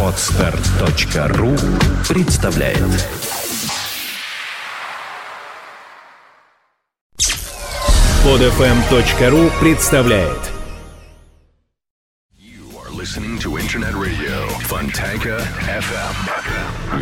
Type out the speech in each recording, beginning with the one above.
Отстар.ру представляет. Подфм.ру представляет You are listening to Internet Radio Fontanka FM.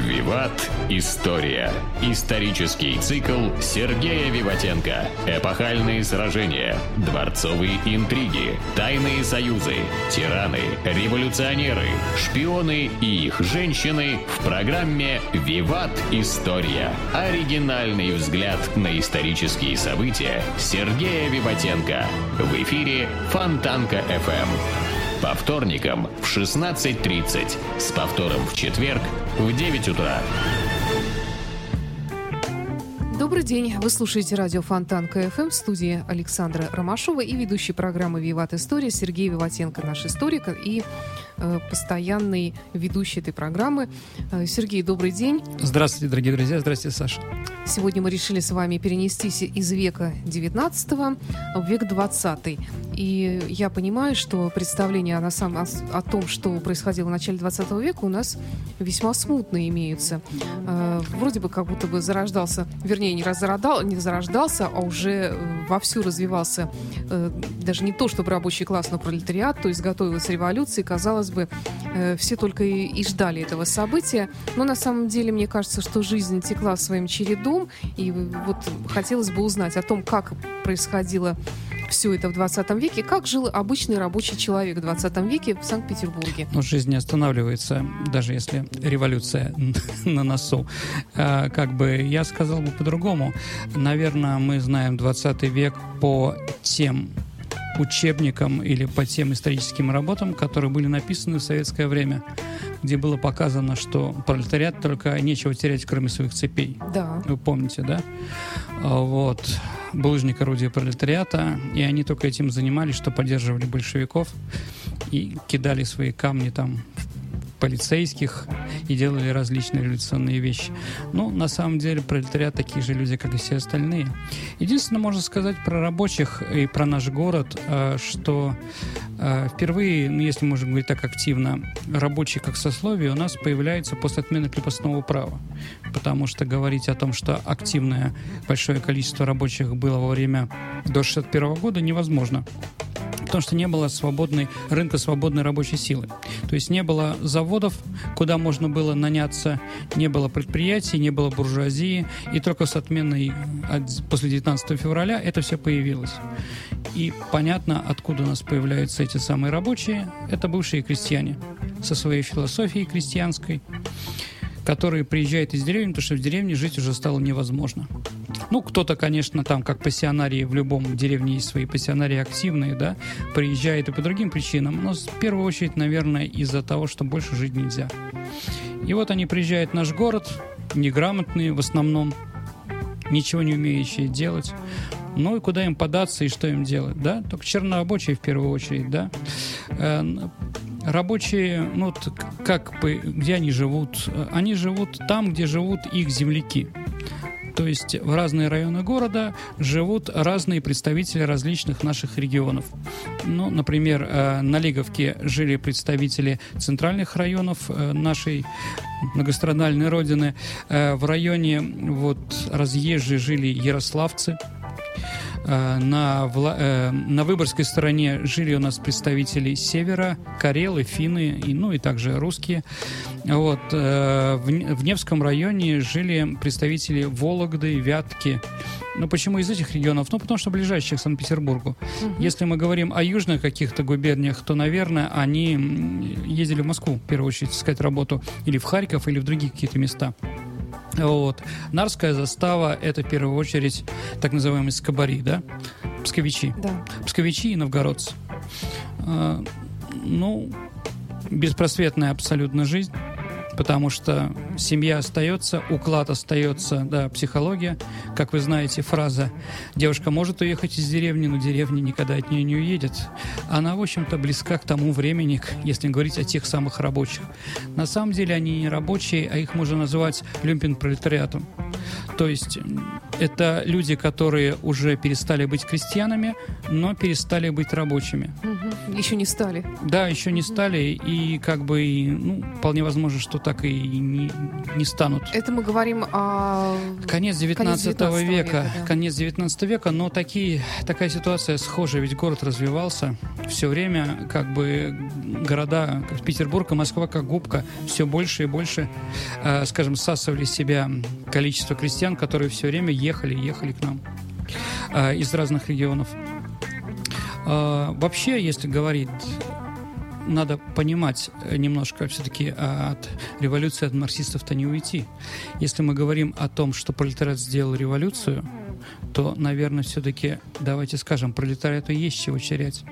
Виват. История. Исторический цикл Сергея Виватенко. Эпохальные сражения. Дворцовые интриги. Тайные союзы. Тираны. Революционеры. Шпионы и их женщины в программе «Виват. История». Оригинальный взгляд на исторические события Сергея Виватенко. В эфире Фонтанка FM. По вторникам в 16.30. С повтором в четверг в 9 утра. Добрый день. Вы слушаете радио Фонтанка FM в студии Александра Ромашова и ведущий программы «Виват История» Сергей Виватенко, наш историк и э, постоянный ведущий этой программы. Э, Сергей, добрый день. Здравствуйте, дорогие друзья. Здравствуйте, Саша. Сегодня мы решили с вами перенестись из века 19 в век 20. И я понимаю, что представления о, сам, о, о том, что происходило в начале 20 века, у нас весьма смутные имеются. Э, вроде бы как будто бы зарождался, вернее, не, разродал, не зарождался, а уже э, вовсю развивался э, даже не то, чтобы рабочий класс, но пролетариат, то есть готовилась революция, и, казалось бы, э, все только и, и ждали этого события. Но на самом деле, мне кажется, что жизнь текла своим чередом, и вот хотелось бы узнать о том, как происходило все это в 20 веке. Как жил обычный рабочий человек в 20 веке в Санкт-Петербурге? Но жизнь не останавливается, даже если революция на носу. А, как бы я сказал бы по-другому. Наверное, мы знаем 20 век по тем учебникам или по тем историческим работам, которые были написаны в советское время, где было показано, что пролетариат только нечего терять, кроме своих цепей. Да. Вы помните, да? А, Вот. Булыжник орудия пролетариата, и они только этим занимались, что поддерживали большевиков и кидали свои камни там полицейских и делали различные революционные вещи. Ну, на самом деле, пролетариат такие же люди, как и все остальные. Единственное, можно сказать про рабочих и про наш город, э, что впервые, ну, если можно говорить так активно, рабочие как сословие у нас появляются после отмены крепостного права. Потому что говорить о том, что активное большое количество рабочих было во время до 61 года, невозможно потому что не было свободной, рынка свободной рабочей силы. То есть не было заводов, куда можно было наняться, не было предприятий, не было буржуазии, и только с отменой от- после 19 февраля это все появилось. И понятно, откуда у нас появляются эти самые рабочие. Это бывшие крестьяне со своей философией крестьянской, которые приезжают из деревни, потому что в деревне жить уже стало невозможно. Ну, кто-то, конечно, там, как пассионарии, в любом деревне есть свои пассионарии активные, да, приезжает и по другим причинам, но в первую очередь, наверное, из-за того, что больше жить нельзя. И вот они приезжают в наш город, неграмотные в основном, ничего не умеющие делать. Ну и куда им податься и что им делать, да? Только чернорабочие в первую очередь, да? Э, Рабочие, ну, вот как где они живут? Э, Они живут там, где живут их земляки. То есть в разные районы города живут разные представители различных наших регионов. Ну, например, э, на Лиговке жили представители центральных районов нашей многострадальной родины. В районе вот разъезжей жили ярославцы. Э, На, Вла- э, на Выборгской стороне жили у нас представители севера, карелы, финны, и, ну и также русские. Вот, э, в, Невском районе жили представители Вологды, Вятки. Ну, почему из этих регионов? Ну, потому что ближайшие к Санкт-Петербургу. Если мы говорим о южных каких-то губерниях, то, наверное, они ездили в Москву, в первую очередь, искать работу, или в Харьков, или в другие какие-то места. Вот. Нарская застава – это в первую очередь так называемые скобари, да? Псковичи. Да. Псковичи и новгородцы. А, ну, беспросветная абсолютно жизнь, потому что семья остается, уклад остается, да, психология. Как вы знаете, фраза «девушка может уехать из деревни, но деревня никогда от нее не уедет». Она, в общем-то, близка к тому времени, если говорить о тех самых рабочих. На самом деле они не рабочие, а их можно назвать люмпен-пролетариатом. То есть это люди, которые уже перестали быть крестьянами, но перестали быть рабочими. Еще не стали. Да, еще не стали, и как бы, ну, вполне возможно, что так и не, не станут. Это мы говорим о... Конец 19, 19 века, века, да. конец 19 века, но такие, такая ситуация схожая, ведь город развивался все время, как бы города, как Петербург и Москва, как губка, все больше и больше, э, скажем, всасывали в себя количество крестьян, которые все время ехали, ехали к нам э, из разных регионов. Э, вообще, если говорить, надо понимать э, немножко все-таки от революции, от марксистов-то не уйти. Если мы говорим о том, что пролетариат сделал революцию, то, наверное, все-таки, давайте скажем, пролетариату есть чего терять.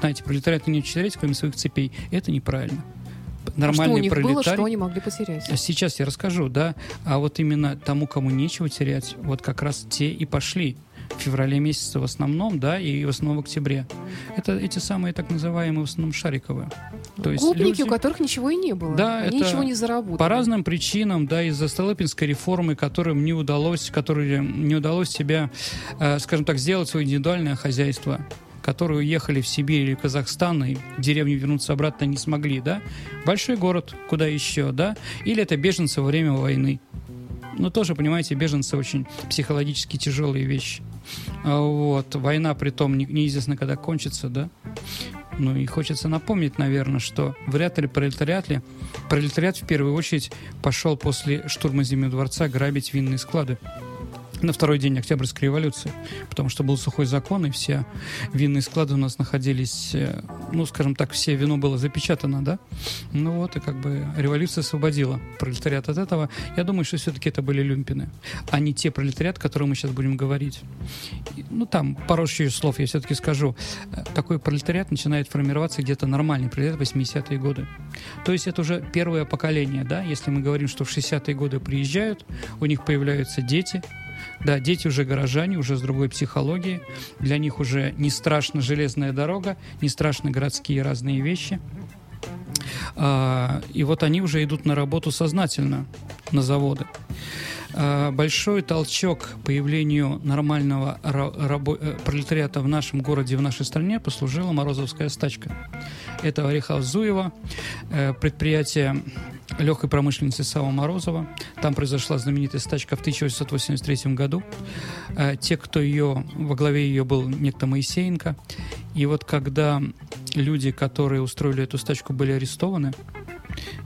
Знаете, пролетариату не терять, кроме своих цепей. Это неправильно. А что у Нормальный них было, пролетарий... что они могли потерять? А Сейчас я расскажу, да. А вот именно тому, кому нечего терять, вот как раз те и пошли в феврале месяце в основном, да, и в основном в октябре. Это эти самые так называемые в основном шариковые. То есть Гопники, люди- у которых ничего и не было. Да, они это ничего не заработали. по разным причинам, да, из-за Столыпинской реформы, которым не удалось, которым не удалось себя, э, скажем так, сделать свое индивидуальное хозяйство которые уехали в Сибирь или Казахстан и в деревню вернуться обратно не смогли, да? Большой город, куда еще, да? Или это беженцы во время войны. Ну, тоже, понимаете, беженцы очень психологически тяжелые вещи. А Вот. Война, при том, не- неизвестно, когда кончится, да? Ну и хочется напомнить, наверное, что вряд ли пролетариат ли, пролетариат в первую очередь пошел после штурма Зимнего дворца грабить винные склады на второй день Октябрьской революции, потому что был сухой закон, и все винные склады у нас находились, э, ну, скажем так, все вино было запечатано, да? Ну вот, и как бы революция освободила пролетариат от этого. Я думаю, что все-таки это были люмпины, а не те пролетариат, о которых мы сейчас будем говорить. Ну, там пару еще слов я все-таки скажу. Э, Такой пролетариат начинает формироваться где-то нормальный пролетариат 80-е годы. То есть это уже первое поколение, да? Если мы говорим, что в 60-е годы приезжают, у них появляются дети, да, дети уже горожане, уже с другой психологией. Для них уже не страшна железная дорога, не страшны городские разные вещи. А, и вот они уже идут на работу сознательно, на заводы. А, большой толчок появлению нормального э, пролетариата в нашем городе, в нашей стране послужила Морозовская стачка. Это Орехаус Зуева, э, предприятие легкой промышленности Сава Морозова. Там произошла знаменитая стачка в 1883 году. Э, Те, кто ее, во главе ее был некто Моисеенко. И вот когда люди, которые устроили эту стачку, были арестованы,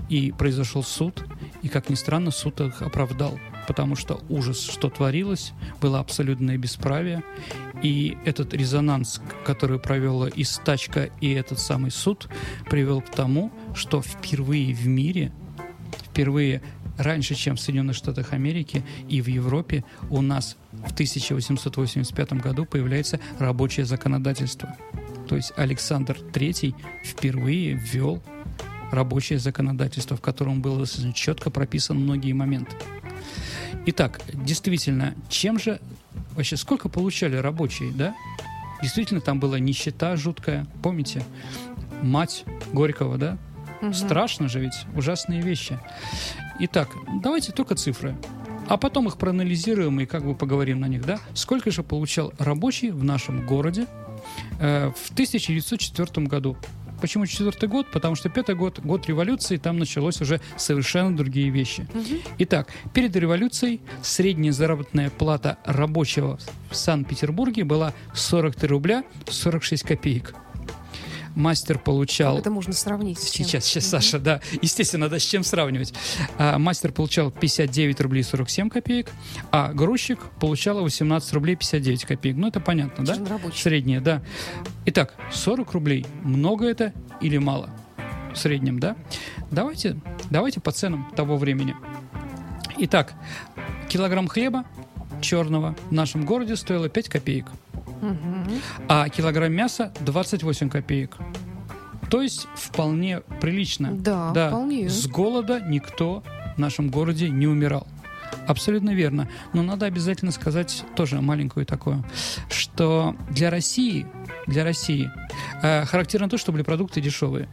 и произошел суд, и, как ни странно, суд их оправдал, потому что ужас, что творилось, было абсолютное бесправие, и этот резонанс, который провела и стачка, и этот самый суд, привел к тому, что впервые в мире, впервые раньше, чем в Соединенных Штатах Америки и в Европе, у нас в 1885 году появляется рабочее законодательство. То есть Александр III впервые ввел рабочее законодательство, в котором было четко прописаны многие моменты. Итак, действительно, чем же вообще сколько получали рабочие, да? Действительно, там была нищета жуткая, помните? Мать Горького, да? Мгм. Страшно же ведь, ужасные вещи. Итак, давайте только цифры. А потом их проанализируем и как бы поговорим на них, да? Сколько же получал рабочий в нашем городе э, в 1904 году? Почему четвертый год? Потому что пятый год, год революции, там началось уже совершенно другие вещи. Итак, перед революцией средняя заработная плата рабочего в Санкт-Петербурге была 43 рубля 46 копеек. Мастер получал... Это можно сравнить с чем? Сейчас, сейчас, Мгм. Саша, да. Естественно, да, с чем сравнивать. А, мастер получал 59 рублей 47 копеек, а грузчик получал 18 рублей 59 копеек. Ну, это понятно, да? Среднее, да. Итак, 40 рублей. Много это или мало? В среднем, да? Давайте, давайте по ценам того времени. Итак, килограмм хлеба черного в нашем городе стоило 5 копеек, а килограмм мяса 28 копеек. То есть вполне прилично. Да, Да, вполне. с голода никто в нашем городе не умирал. Абсолютно верно. Но надо обязательно сказать тоже маленькую такое, что для России, для России э, характерно то, что были продукты дешевые.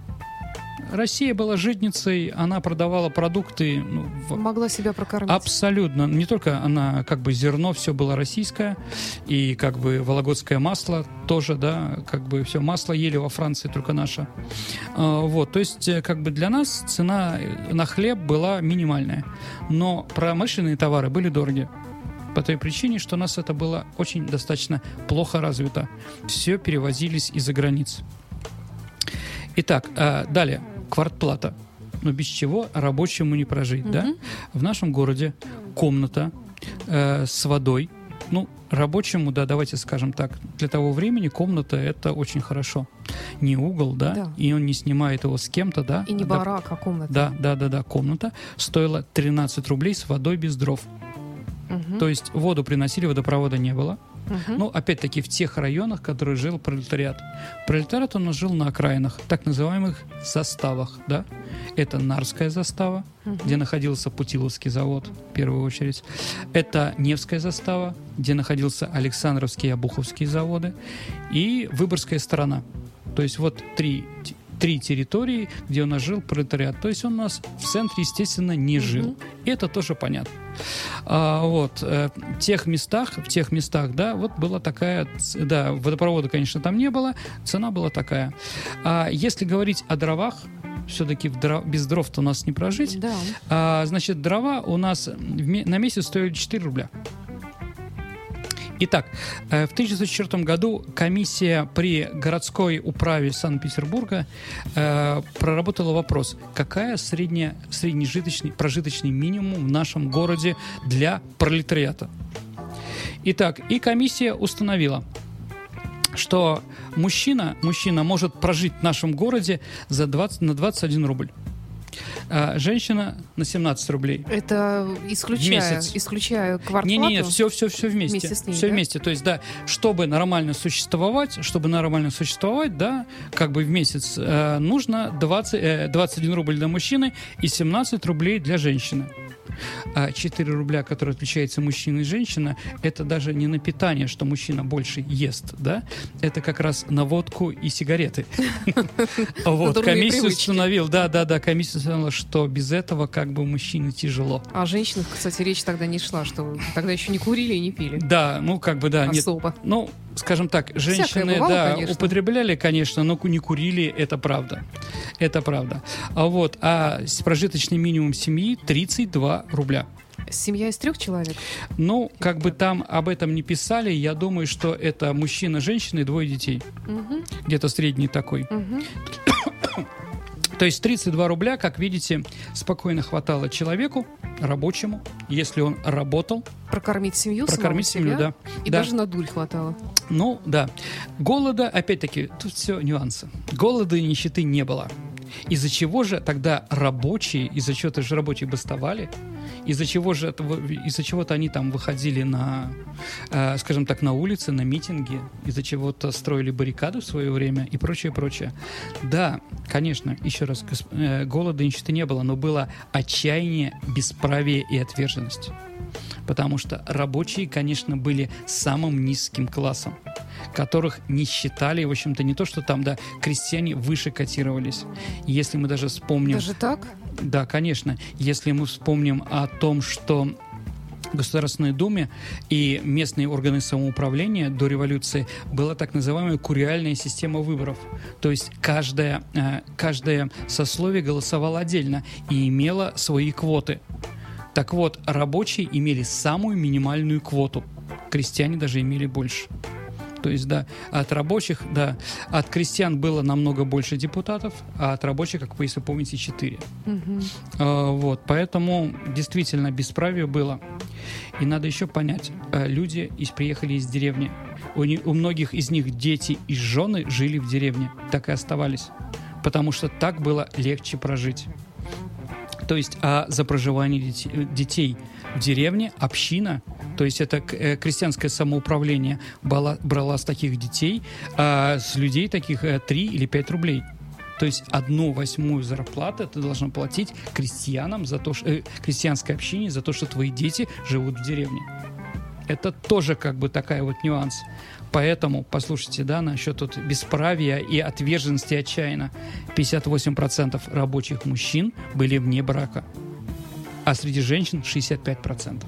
Россия была житницей, она продавала продукты. Ну, в- Могла себя прокормить. Абсолютно. Не только она, как бы зерно, все было российское, и как бы вологодское масло тоже, да, как бы все масло ели во Франции, только наше. А, Вот, то есть, э, как бы для нас цена э, на хлеб была минимальная, но промышленные товары были дороги. По той причине, что у нас это было очень достаточно плохо развито. Все перевозились из-за границ. Итак, а, далее. Квартплата. Но без чего рабочему не прожить, да? В нашем городе комната э, с водой. Ну, рабочему, да, давайте скажем так, для того времени комната это очень хорошо. Не угол, да, Да. и он не снимает его с кем-то, да. И не Да, барак, а комната. Да, да, да, да, комната стоила 13 рублей с водой без дров. Мгм. То есть воду приносили, водопровода не было. Ну, опять-таки, в тех районах, в которых жил пролетариат. Пролетариат нас жил на окраинах, так называемых заставах, да. Это Нарская застава, где находился Путиловский завод, в первую очередь. Это Невская застава, где находился Александровский и Обуховские заводы. И Выборгская сторона. То есть вот три, три территории, где у нас жил пролетариат. То есть он у нас в центре, естественно, не жил. И это тоже понятно. А, вот, э, в тех местах, в тех местах, да, вот была такая, да, водопровода, конечно, там не было, цена была такая. А если говорить о дровах, все-таки без дров-то у нас не прожить. Да. А, значит, дрова у нас на месяц стоили 4 рубля. Итак, э, в 1904 году комиссия при городской управе Санкт-Петербурга э, проработала вопрос, какая средняя, среднежиточный, прожиточный минимум в нашем городе для пролетариата. Итак, и комиссия установила, что мужчина, мужчина может прожить в нашем городе за 20, на 21 рубль. А женщина на 17 рублей. Это исключая, месяц. исключая квартплату. Не-не-не, все, все, все вместе. Вместе с ней, все да? вместе. То есть, да, чтобы нормально существовать, чтобы нормально существовать, да, как бы в месяц э, нужно 20, э, 21 рубль для мужчины и 17 рублей для женщины. А 4 рубля, которые отличаются мужчина и женщина, это даже не на питание, что мужчина больше ест, да, это как раз на водку и сигареты. Вот, комиссия установила, да, да, да, комиссия установила, что без этого как бы мужчине тяжело. О женщинах, кстати, речь тогда не шла, что тогда еще не курили и не пили. Да, ну как бы да, Особо. Ну, скажем так, женщины, бывало, да, конечно. употребляли, конечно, но не курили, это правда. Это правда. А вот, а прожиточный минимум семьи 32 рубля. Семья из трех человек? Ну, как бы там об этом не писали, я думаю, что это мужчина, женщина и двое детей. Мгм, Где-то средний такой. мгм. То есть 32 рубля, как видите, спокойно хватало человеку, рабочему, если он работал, Прокормить семью, прокормить семью, себя, да. И Да. даже на дурь хватало. Ну, да. Голода, опять-таки, тут все нюансы. Голода и нищеты не было. Из-за чего же тогда рабочие, из-за чего-то же рабочие бастовали, из-за чего же из-за чего-то они там выходили на, э, скажем так, на улицы, на митинги, из-за чего-то строили баррикады в свое время и прочее, прочее. Да, конечно, еще раз, э, голода и нищеты не было, но было отчаяние, бесправие и отверженность. Потому что рабочие, конечно, были самым низким классом, которых не считали, в общем-то, не то, что там, да, крестьяне выше котировались. Если мы даже вспомним... Даже так? Да, конечно. Если мы вспомним о том, что Государственной Думе и местные органы самоуправления до революции была так называемая куриальная система выборов. То есть каждое, э, каждое сословие голосовало отдельно и имело свои квоты. Так вот, рабочие имели самую минимальную квоту. Крестьяне даже имели больше. То есть, да, от рабочих, да, от крестьян было намного больше депутатов, а от рабочих, как вы, если помните, 4. Мгм. А, Вот, поэтому действительно бесправие было. И надо еще понять, э, люди из, приехали из деревни. У, не- у многих из них дети и жены жили в деревне, так и оставались. Потому что так было легче прожить. То есть, а за проживание детей в деревне община, то есть это э, крестьянское самоуправление брала с таких детей, а с людей таких э, 3 или 5 рублей. То есть одну восьмую зарплаты ты должен платить крестьянам за то, что, э, крестьянской общине за то, что твои дети живут в деревне. Это тоже как бы такая вот нюанс. Поэтому, послушайте, да, насчет тут бесправия и отверженности отчаянно. 58% рабочих мужчин были вне брака, а среди женщин 65%.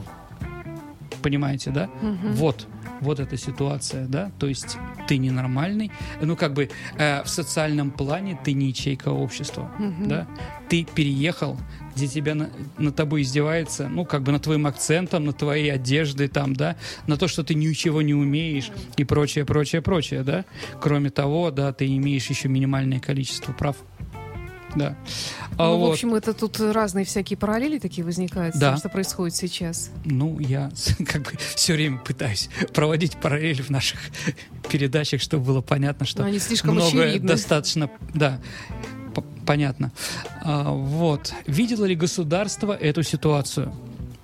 Понимаете, да? Вот вот эта ситуация, да, то есть ты ненормальный, ну как бы э, в социальном плане ты не ячейка общества, Мгм. да, ты переехал, где тебя на, над тобой издевается, ну как бы над твоим акцентом, на твоей одежды там, да, на то, что ты ничего не умеешь и прочее, прочее, прочее, да. Кроме того, да, ты имеешь еще минимальное количество прав. Да. А Ну, в вот, общем, это тут разные всякие параллели такие возникают с Да. тем, что происходит сейчас. ну, я как бы все время пытаюсь проводить параллели в наших передачах, чтобы было понятно, что Но они слишком многое очевидны. достаточно, да, понятно. А, вот. Видело ли государство эту ситуацию?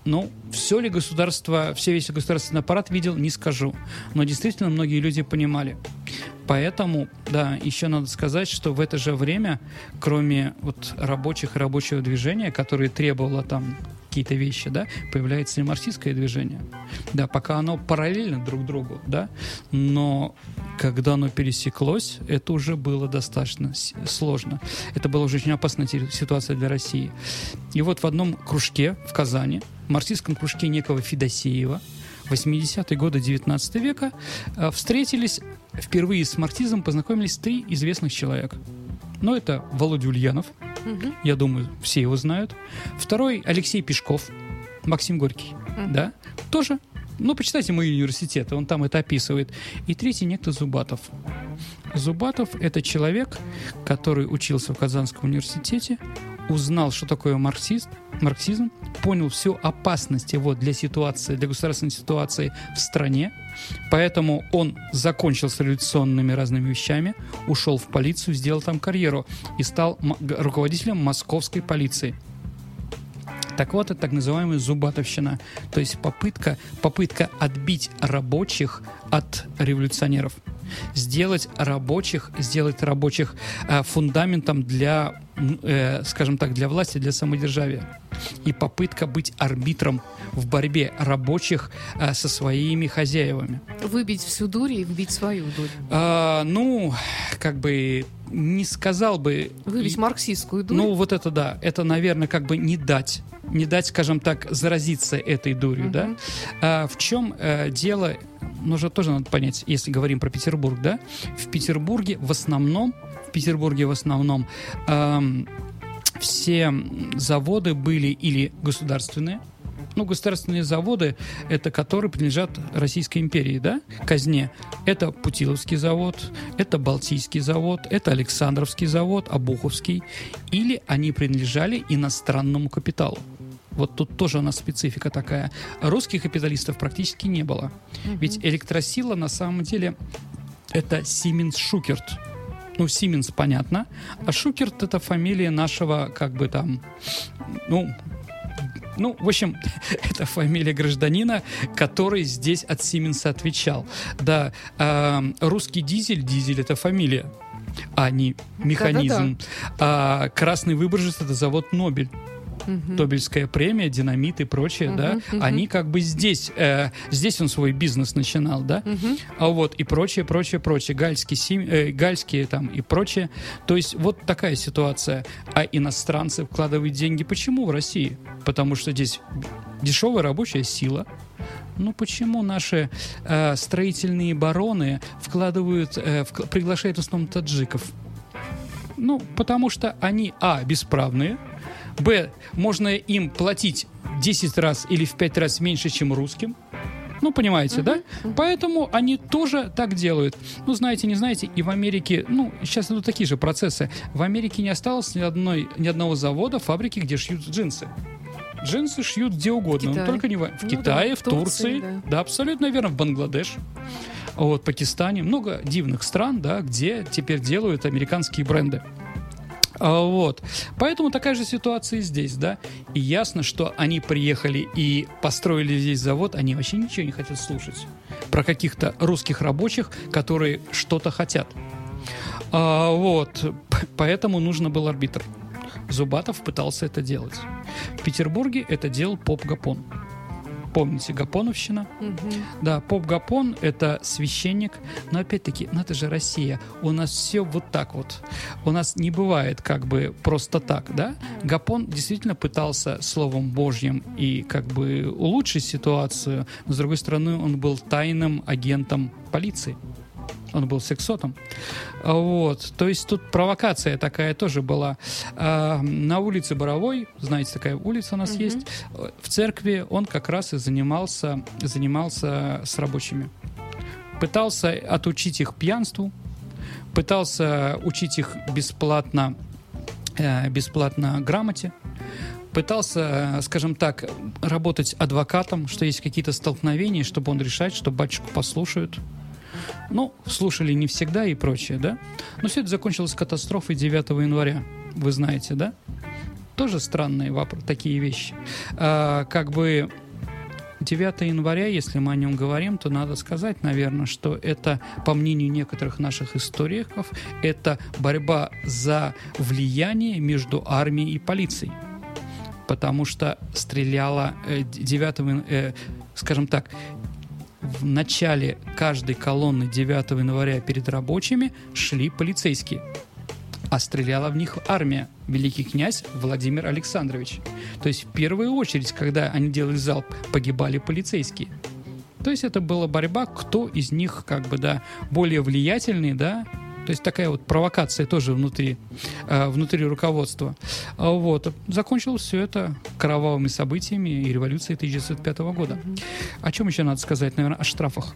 Ну, все ли государство, все весь государственный аппарат видел, не скажу. Но действительно многие люди понимали. Поэтому, да, еще надо сказать, что в это же время, кроме вот рабочих и рабочего движения, которое требовало там какие-то вещи, да, появляется и марксистское движение. Да, пока оно параллельно друг другу, да, но когда оно пересеклось, это уже было достаточно сложно. Это была уже очень опасная ситуация для России. И вот в одном кружке в Казани, в марксистском кружке некого Федосеева, 80-е годы 19 века, э, встретились впервые с марксизмом, познакомились три известных человека. Ну, это Володя Ульянов, Мгм. я думаю, все его знают. Второй Алексей Пешков, Максим Горький, Мгм. да, тоже. Ну, почитайте мои университеты, он там это описывает. И третий некто Зубатов. Зубатов – это человек, который учился в Казанском университете, узнал, что такое марксист, марксизм, понял всю опасность его для ситуации, для государственной ситуации в стране, поэтому он закончил с революционными разными вещами, ушел в полицию, сделал там карьеру и стал руководителем московской полиции. Так вот, это так называемая зубатовщина, то есть попытка, попытка отбить рабочих от революционеров, сделать рабочих, сделать рабочих э, фундаментом для, э, скажем так, для власти, для самодержавия. И попытка быть арбитром в борьбе рабочих э, со своими хозяевами. Выбить всю дурь и вбить свою дурь. А, ну, как бы не сказал бы... Выбить марксистскую дурь. Ну, вот это да. Это, наверное, как бы не дать. Не дать, скажем так, заразиться этой дурью, да? Мгм. А, в чем э, дело, нужно тоже надо понять, если говорим про Петербург, да? В Петербурге в основном, в Петербурге в основном эм, все заводы были или государственные, ну, государственные заводы, это которые принадлежат Российской империи, да, казне. Это Путиловский завод, это Балтийский завод, это Александровский завод, Обуховский. Или они принадлежали иностранному капиталу. Вот тут тоже у нас специфика такая. Русских капиталистов практически не было. Ведь электросила на самом деле это Siemens Шукерт. Ну, Siemens понятно. А Шукерт это фамилия нашего, как бы там, ну, ну, в общем, это фамилия гражданина, который здесь от Сименса отвечал. Да, эм, русский дизель, дизель это фамилия, а не механизм. А красный выборжец это завод Нобель. Мгм. Нобелевская премия, динамит и прочее, Мгм, да, мгм. они как бы здесь, э, здесь он свой бизнес начинал, да, Мгм. а вот и прочее, прочее, прочее, гальские, сим- э, гальские там и прочее. То есть вот такая ситуация. А иностранцы вкладывают деньги почему в России? Потому что здесь дешевая рабочая сила. Ну почему наши э, строительные бароны вкладывают, э, вк- приглашают в основном таджиков? Ну, потому что они, а, бесправные, б, можно им платить 10 раз или в 5 раз меньше, чем русским, ну, понимаете, да? Поэтому они тоже так делают. Ну, знаете, не знаете, и в Америке, ну, сейчас идут такие же процессы. В Америке не осталось ни, одной, ни одного завода, фабрики, где шьют джинсы. Джинсы шьют где угодно, но только не в, в Ну Китае, да, в в Турции, Турции, да. да. абсолютно верно, в Бангладеш, вот, Пакистане, много дивных стран, да, где теперь делают американские бренды. А, Вот. Поэтому такая же ситуация и здесь, да. И ясно, что они приехали и построили здесь завод, они вообще ничего не хотят слушать про каких-то русских рабочих, которые что-то хотят. А, вот. Поэтому нужно был арбитр. Зубатов пытался это делать. В Петербурге это делал Поп Гапон. Помните, Гапоновщина. Мгм. Да, поп Гапон — это священник, но опять-таки, ну это же Россия, у нас все вот так вот. У нас не бывает как бы просто так, да? Гапон действительно пытался Словом Божьим и как бы улучшить ситуацию, но с другой стороны он был тайным агентом полиции. Он был сексотом. А Вот. То есть тут провокация такая тоже была. А, на улице Боровой, знаете, такая улица у нас Мгм. есть, в церкви он как раз и занимался, занимался с рабочими. Пытался отучить их пьянству, пытался учить их бесплатно, э, бесплатно грамоте, пытался, скажем так, работать адвокатом, что есть какие-то столкновения, чтобы он решать, что батюшку послушают. Ну, слушали не всегда и прочее, да? Но все это закончилось катастрофой 9 января, вы знаете, да? Тоже странные вопро- такие вещи. А, как бы 9 января, если мы о нем говорим, то надо сказать, наверное, что это, по мнению некоторых наших историков, это борьба за влияние между армией и полицией. Потому что стреляла э, 9, ян- э, скажем так, в начале каждой колонны 9 января перед рабочими шли полицейские, а стреляла в них армия, великий князь Владимир Александрович. То есть в первую очередь, когда они делали залп, погибали полицейские. То есть это была борьба, кто из них как бы, да, более влиятельный, да, то есть такая вот провокация тоже внутри, э, внутри руководства. А Вот. Закончилось все это кровавыми событиями и революцией 1905 года. О чем еще надо сказать, наверное, о штрафах.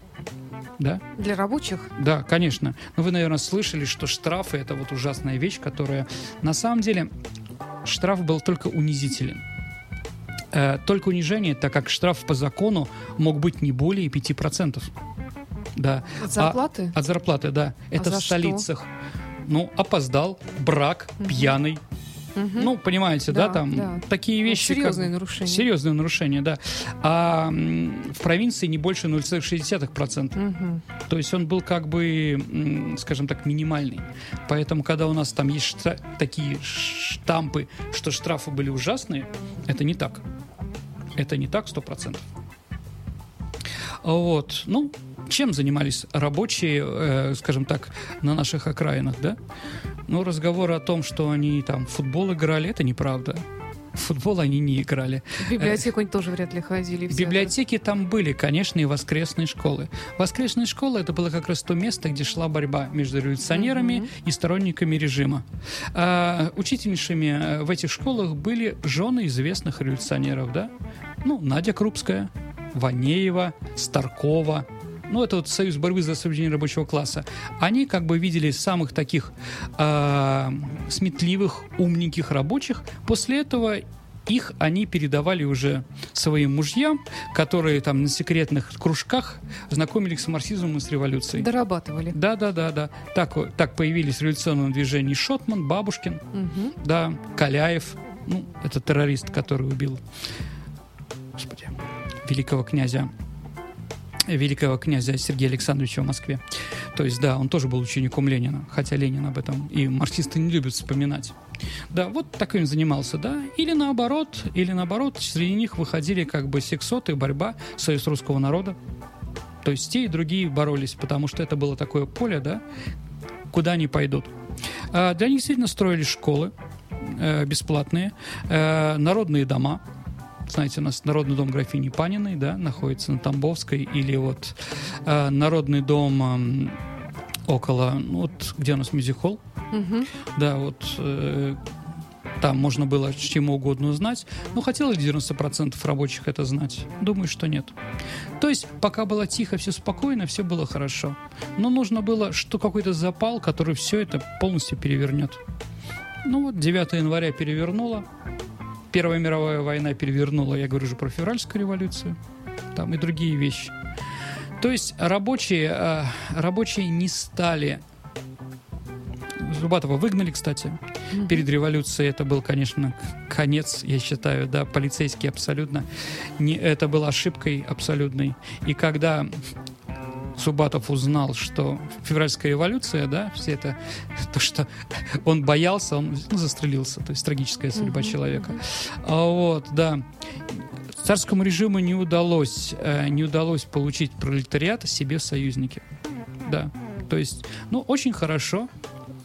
Да? Для рабочих? Да, конечно. Но вы, наверное, слышали, что штрафы это вот ужасная вещь, которая на самом деле штраф был только унизителен. Э, только унижение, так как штраф по закону мог быть не более 5%. Да. От А- зарплаты? от зарплаты, да. Это за в что? столицах. Ну, опоздал, брак, пьяный. Мгм. Ну, понимаете, да, Да, там да. такие Ну, вещи. как серьезные бы- нарушения. Серьезные нарушения, да. А в провинции не больше 0,6%. Мгм. То есть он был как бы, скажем так, минимальный. Поэтому, когда у нас там есть шта- такие штампы, что штрафы были ужасные, это не так. Это не так 100%. Вот. Ну, чем занимались рабочие, э, скажем так, на наших окраинах, да? Ну, разговор о том, что они там в футбол играли, это неправда. В футбол они не играли. В библиотеку они тоже вряд ли ходили. в. Библиотеки там были, конечно, и воскресные школы. Воскресные школы это было как раз то место, где шла борьба между революционерами и сторонниками режима. А, учительницами э, в этих школах были жены известных революционеров, да? Ну, Надя Крупская, Ванеева, Старкова. Ну, это вот Союз борьбы за освобождение рабочего класса. Они как бы видели самых таких а, сметливых, умненьких рабочих. После этого их они передавали уже своим мужьям, которые там на секретных кружках знакомились с марксизмом и с революцией. Дорабатывали. Да, да, да, да. Так, так появились в революционном движении Шотман, Бабушкин, Мгм. да, Каляев, ну, это террорист, который убил, господи, великого князя, великого князя Сергея Александровича в Москве. То есть, да, он тоже был учеником Ленина, хотя Ленин об этом и марксисты не любят вспоминать. Да, вот таким занимался, да. Или наоборот, или наоборот, среди них выходили как бы сексоты, борьба, союз русского народа. То есть те и другие боролись, потому что это было такое поле, да, куда они пойдут. А, Для них действительно строили школы э, бесплатные, э, народные дома. Знаете, у нас Народный дом графини Паниной, да, находится на Тамбовской, или вот э, Народный дом м, около, ну, вот где у нас мюзик-холл, Мгм. да, вот э, там можно было чему угодно узнать. Но хотело ли 90% рабочих это знать? Думаю, что нет. То есть, пока было тихо, все спокойно, все было хорошо. Но нужно было что какой-то запал, который все это полностью перевернет. Ну вот, 9 января перевернула. Первая мировая война перевернула, я говорю же про февральскую революцию. Там и другие вещи. То есть рабочие, э, рабочие не стали Зубатова выгнали, кстати. Перед революцией это был, конечно, конец, я считаю, да, полицейский абсолютно. Не, это было ошибкой абсолютной. И когда Субатов узнал, что февральская революция, да, все это, то, что он боялся, он ну, застрелился, то есть трагическая судьба человека. А вот, да. Царскому режиму не удалось, э, не удалось получить пролетариат себе в союзники. Да. То есть, ну, очень хорошо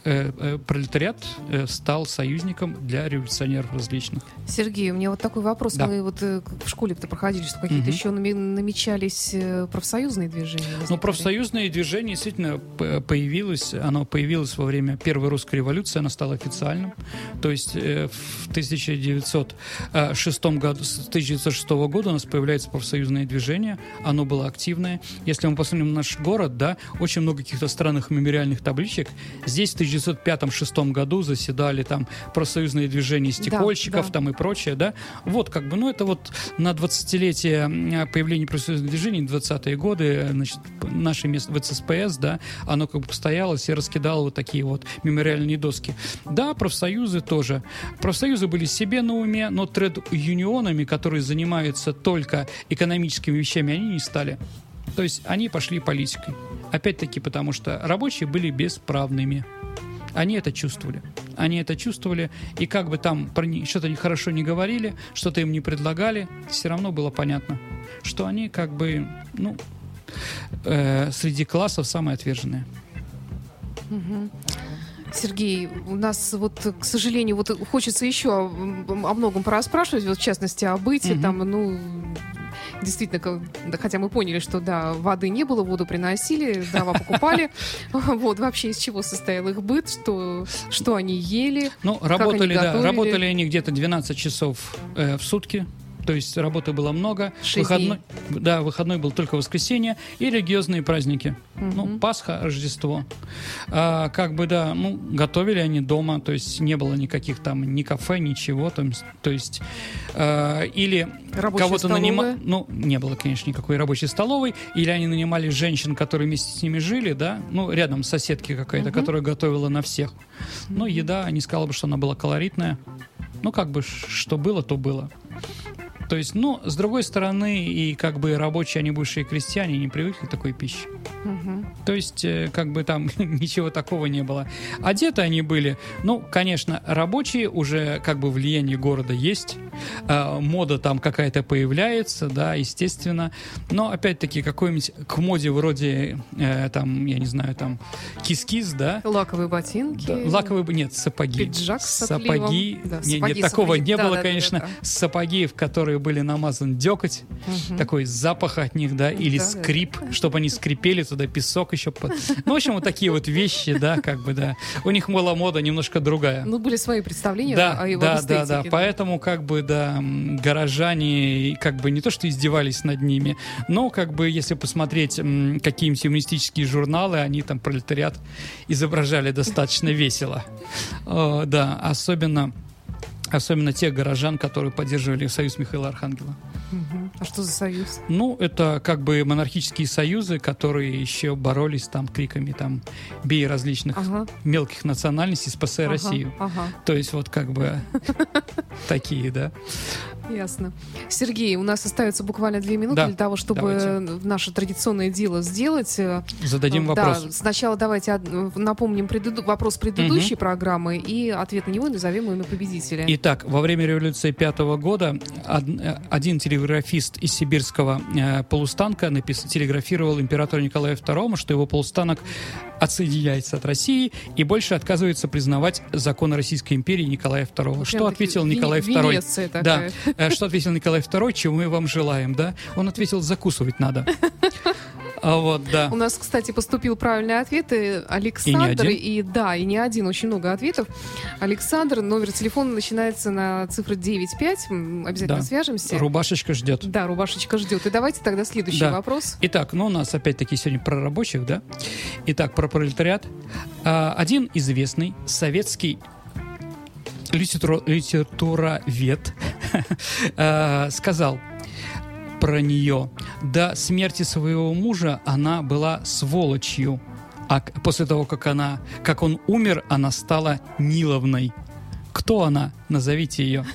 пролетариат э, стал союзником для революционеров различных. Сергей, у меня вот такой вопрос. Да. Мы вот э, в школе-то проходили, что какие-то Мгм. еще намечались э, профсоюзные движения. Ну, возникали? профсоюзное движение действительно появилось, оно появилось во время Первой русской революции, оно стало официальным. То есть э, в 1906 году, с 1906 года у нас появляется профсоюзное движение, оно было активное. Если мы посмотрим на наш город, да, очень много каких-то странных мемориальных табличек. Здесь в 1905-1906 году заседали там профсоюзные движения стекольщиков да. там и прочее, да. Вот как бы, ну это вот на 20-летие м, появления профсоюзных движений, 20-е годы, значит, наше место в ЦСПС, да, оно как бы постоялось и раскидало вот такие вот мемориальные доски. Да, профсоюзы тоже. Профсоюзы были себе на уме, но тред-юнионами, которые занимаются только экономическими вещами, они не стали. То есть они пошли политикой. Опять-таки потому, что рабочие были бесправными. Они это чувствовали. Они это чувствовали, и как бы там про них что-то нехорошо не говорили, что-то им не предлагали, все равно было понятно, что они как бы, ну, э, среди классов самые отверженные. Сергей, у нас вот, к сожалению, вот хочется еще о, о многом пораспрашивать, вот в частности о быте, Мгм. там, ну, действительно, как- да, хотя мы поняли, что, да, воды не было, воду приносили, дрова покупали, вот, вообще из чего состоял их быт, что, что они ели, Ну, они работали, да, готовили? работали они где-то 12 часов э, в сутки. То есть работы было много. Шесть Выходной, да, выходной был только воскресенье и религиозные праздники. Ну, Пасха, Рождество. А, как бы, да, ну, готовили они дома, то есть не было никаких там ни кафе, ничего. Там, то есть, э, или кого-то нанимали, ну, не было, конечно, никакой рабочей столовой, или они нанимали женщин, которые вместе с ними жили, да, ну, рядом соседки какая-то, которая готовила на всех. Ну, еда, не сказала бы, что она была колоритная. Ну, как бы, что было, то было. То есть, ну, с другой стороны, и как бы рабочие, они бывшие крестьяне, не привыкли к такой пище. То есть, э, как бы там ничего такого не было. Одеты они были, ну, конечно, рабочие, уже как бы влияние города есть, э, мода там какая-то появляется, да, естественно. Но, опять-таки, какой-нибудь к моде вроде, э, там, я не знаю, там, кис-кис, да, лаковые ботинки. да, лаковые, бы- нет, сапоги. Пиджак с Сапоги. Да, сапоги нет, с такого отливом. не Да, было, да, конечно. да, да. Сапоги, в которые были намазан деготь, такой запах от них, да, или Да, да. скрип, чтобы они скрипели, туда песок еще. под- Ну, в общем, вот такие вот вещи, да, как бы, да. У них была мода немножко другая. Ну, были свои представления Да, о его да, да, эстетике, да. Поэтому, как бы, да, горожане, как бы, не то, что издевались над ними, но, как бы, если посмотреть какие-нибудь феминистические журналы, они там пролетариат изображали достаточно весело. Э, Да, особенно Особенно тех горожан, которые поддерживали союз Михаила Архангела. Мгм. А что за союз? Ну, это как бы монархические союзы, которые еще боролись там криками там «бей различных Ага. мелких национальностей, спасай Ага, Россию». Ага, То есть вот как бы такие, да. ясно. Сергей, у нас остается буквально две минуты Да, для того, чтобы давайте. наше традиционное дело сделать. Зададим да, вопрос. сначала давайте напомним преду- вопрос предыдущей программы и ответ на него назовем имя победителя. Итак, во время революции пятого года од- э, один телеграфист из сибирского э, полустанка напис- телеграфировал императору Николаю II, что его полустанок отсоединяется от России и больше отказывается признавать законы Российской империи Николая II. Прям Что таки ответил Николай II? Венеция Да, такая. Э, что ответил Николай II, чего мы вам желаем, да? Он ответил, закусывать надо. А вот, да. У нас, кстати, поступил правильный ответ. И Александр, один? и да, и не один, очень много ответов. Александр, номер телефона начинается на цифру 95. М, Обязательно Да. свяжемся. Рубашечка ждет. Да, рубашечка ждет. И давайте тогда следующий Да. вопрос. Итак, ну у нас опять-таки сегодня про рабочих, да? Итак, про пролетариат. А, Один известный советский литературовед а, сказал про нее. До смерти своего мужа она была сволочью. А после того, как она, как он умер, она стала Ниловной. Кто она? Назовите ее.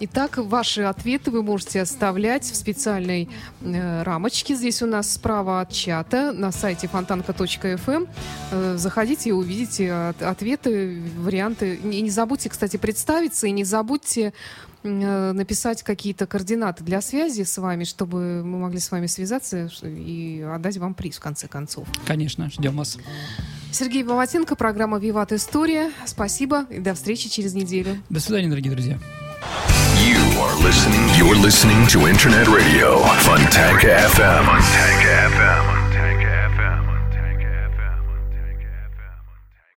Итак, ваши ответы вы можете оставлять в специальной э, рамочке. Здесь у нас справа от чата на сайте фонтанка.фм. Э, заходите и увидите от, ответы, варианты. И не забудьте, кстати, представиться, и не забудьте написать какие-то координаты для связи с вами, чтобы мы могли с вами связаться и отдать вам приз в конце концов. Конечно, ждем вас. Сергей Баватенко, программа «Виват История». Спасибо и до встречи через неделю. До свидания, дорогие друзья. You are listening. You're listening to Internet Radio Funtanka FM. Funtanka FM.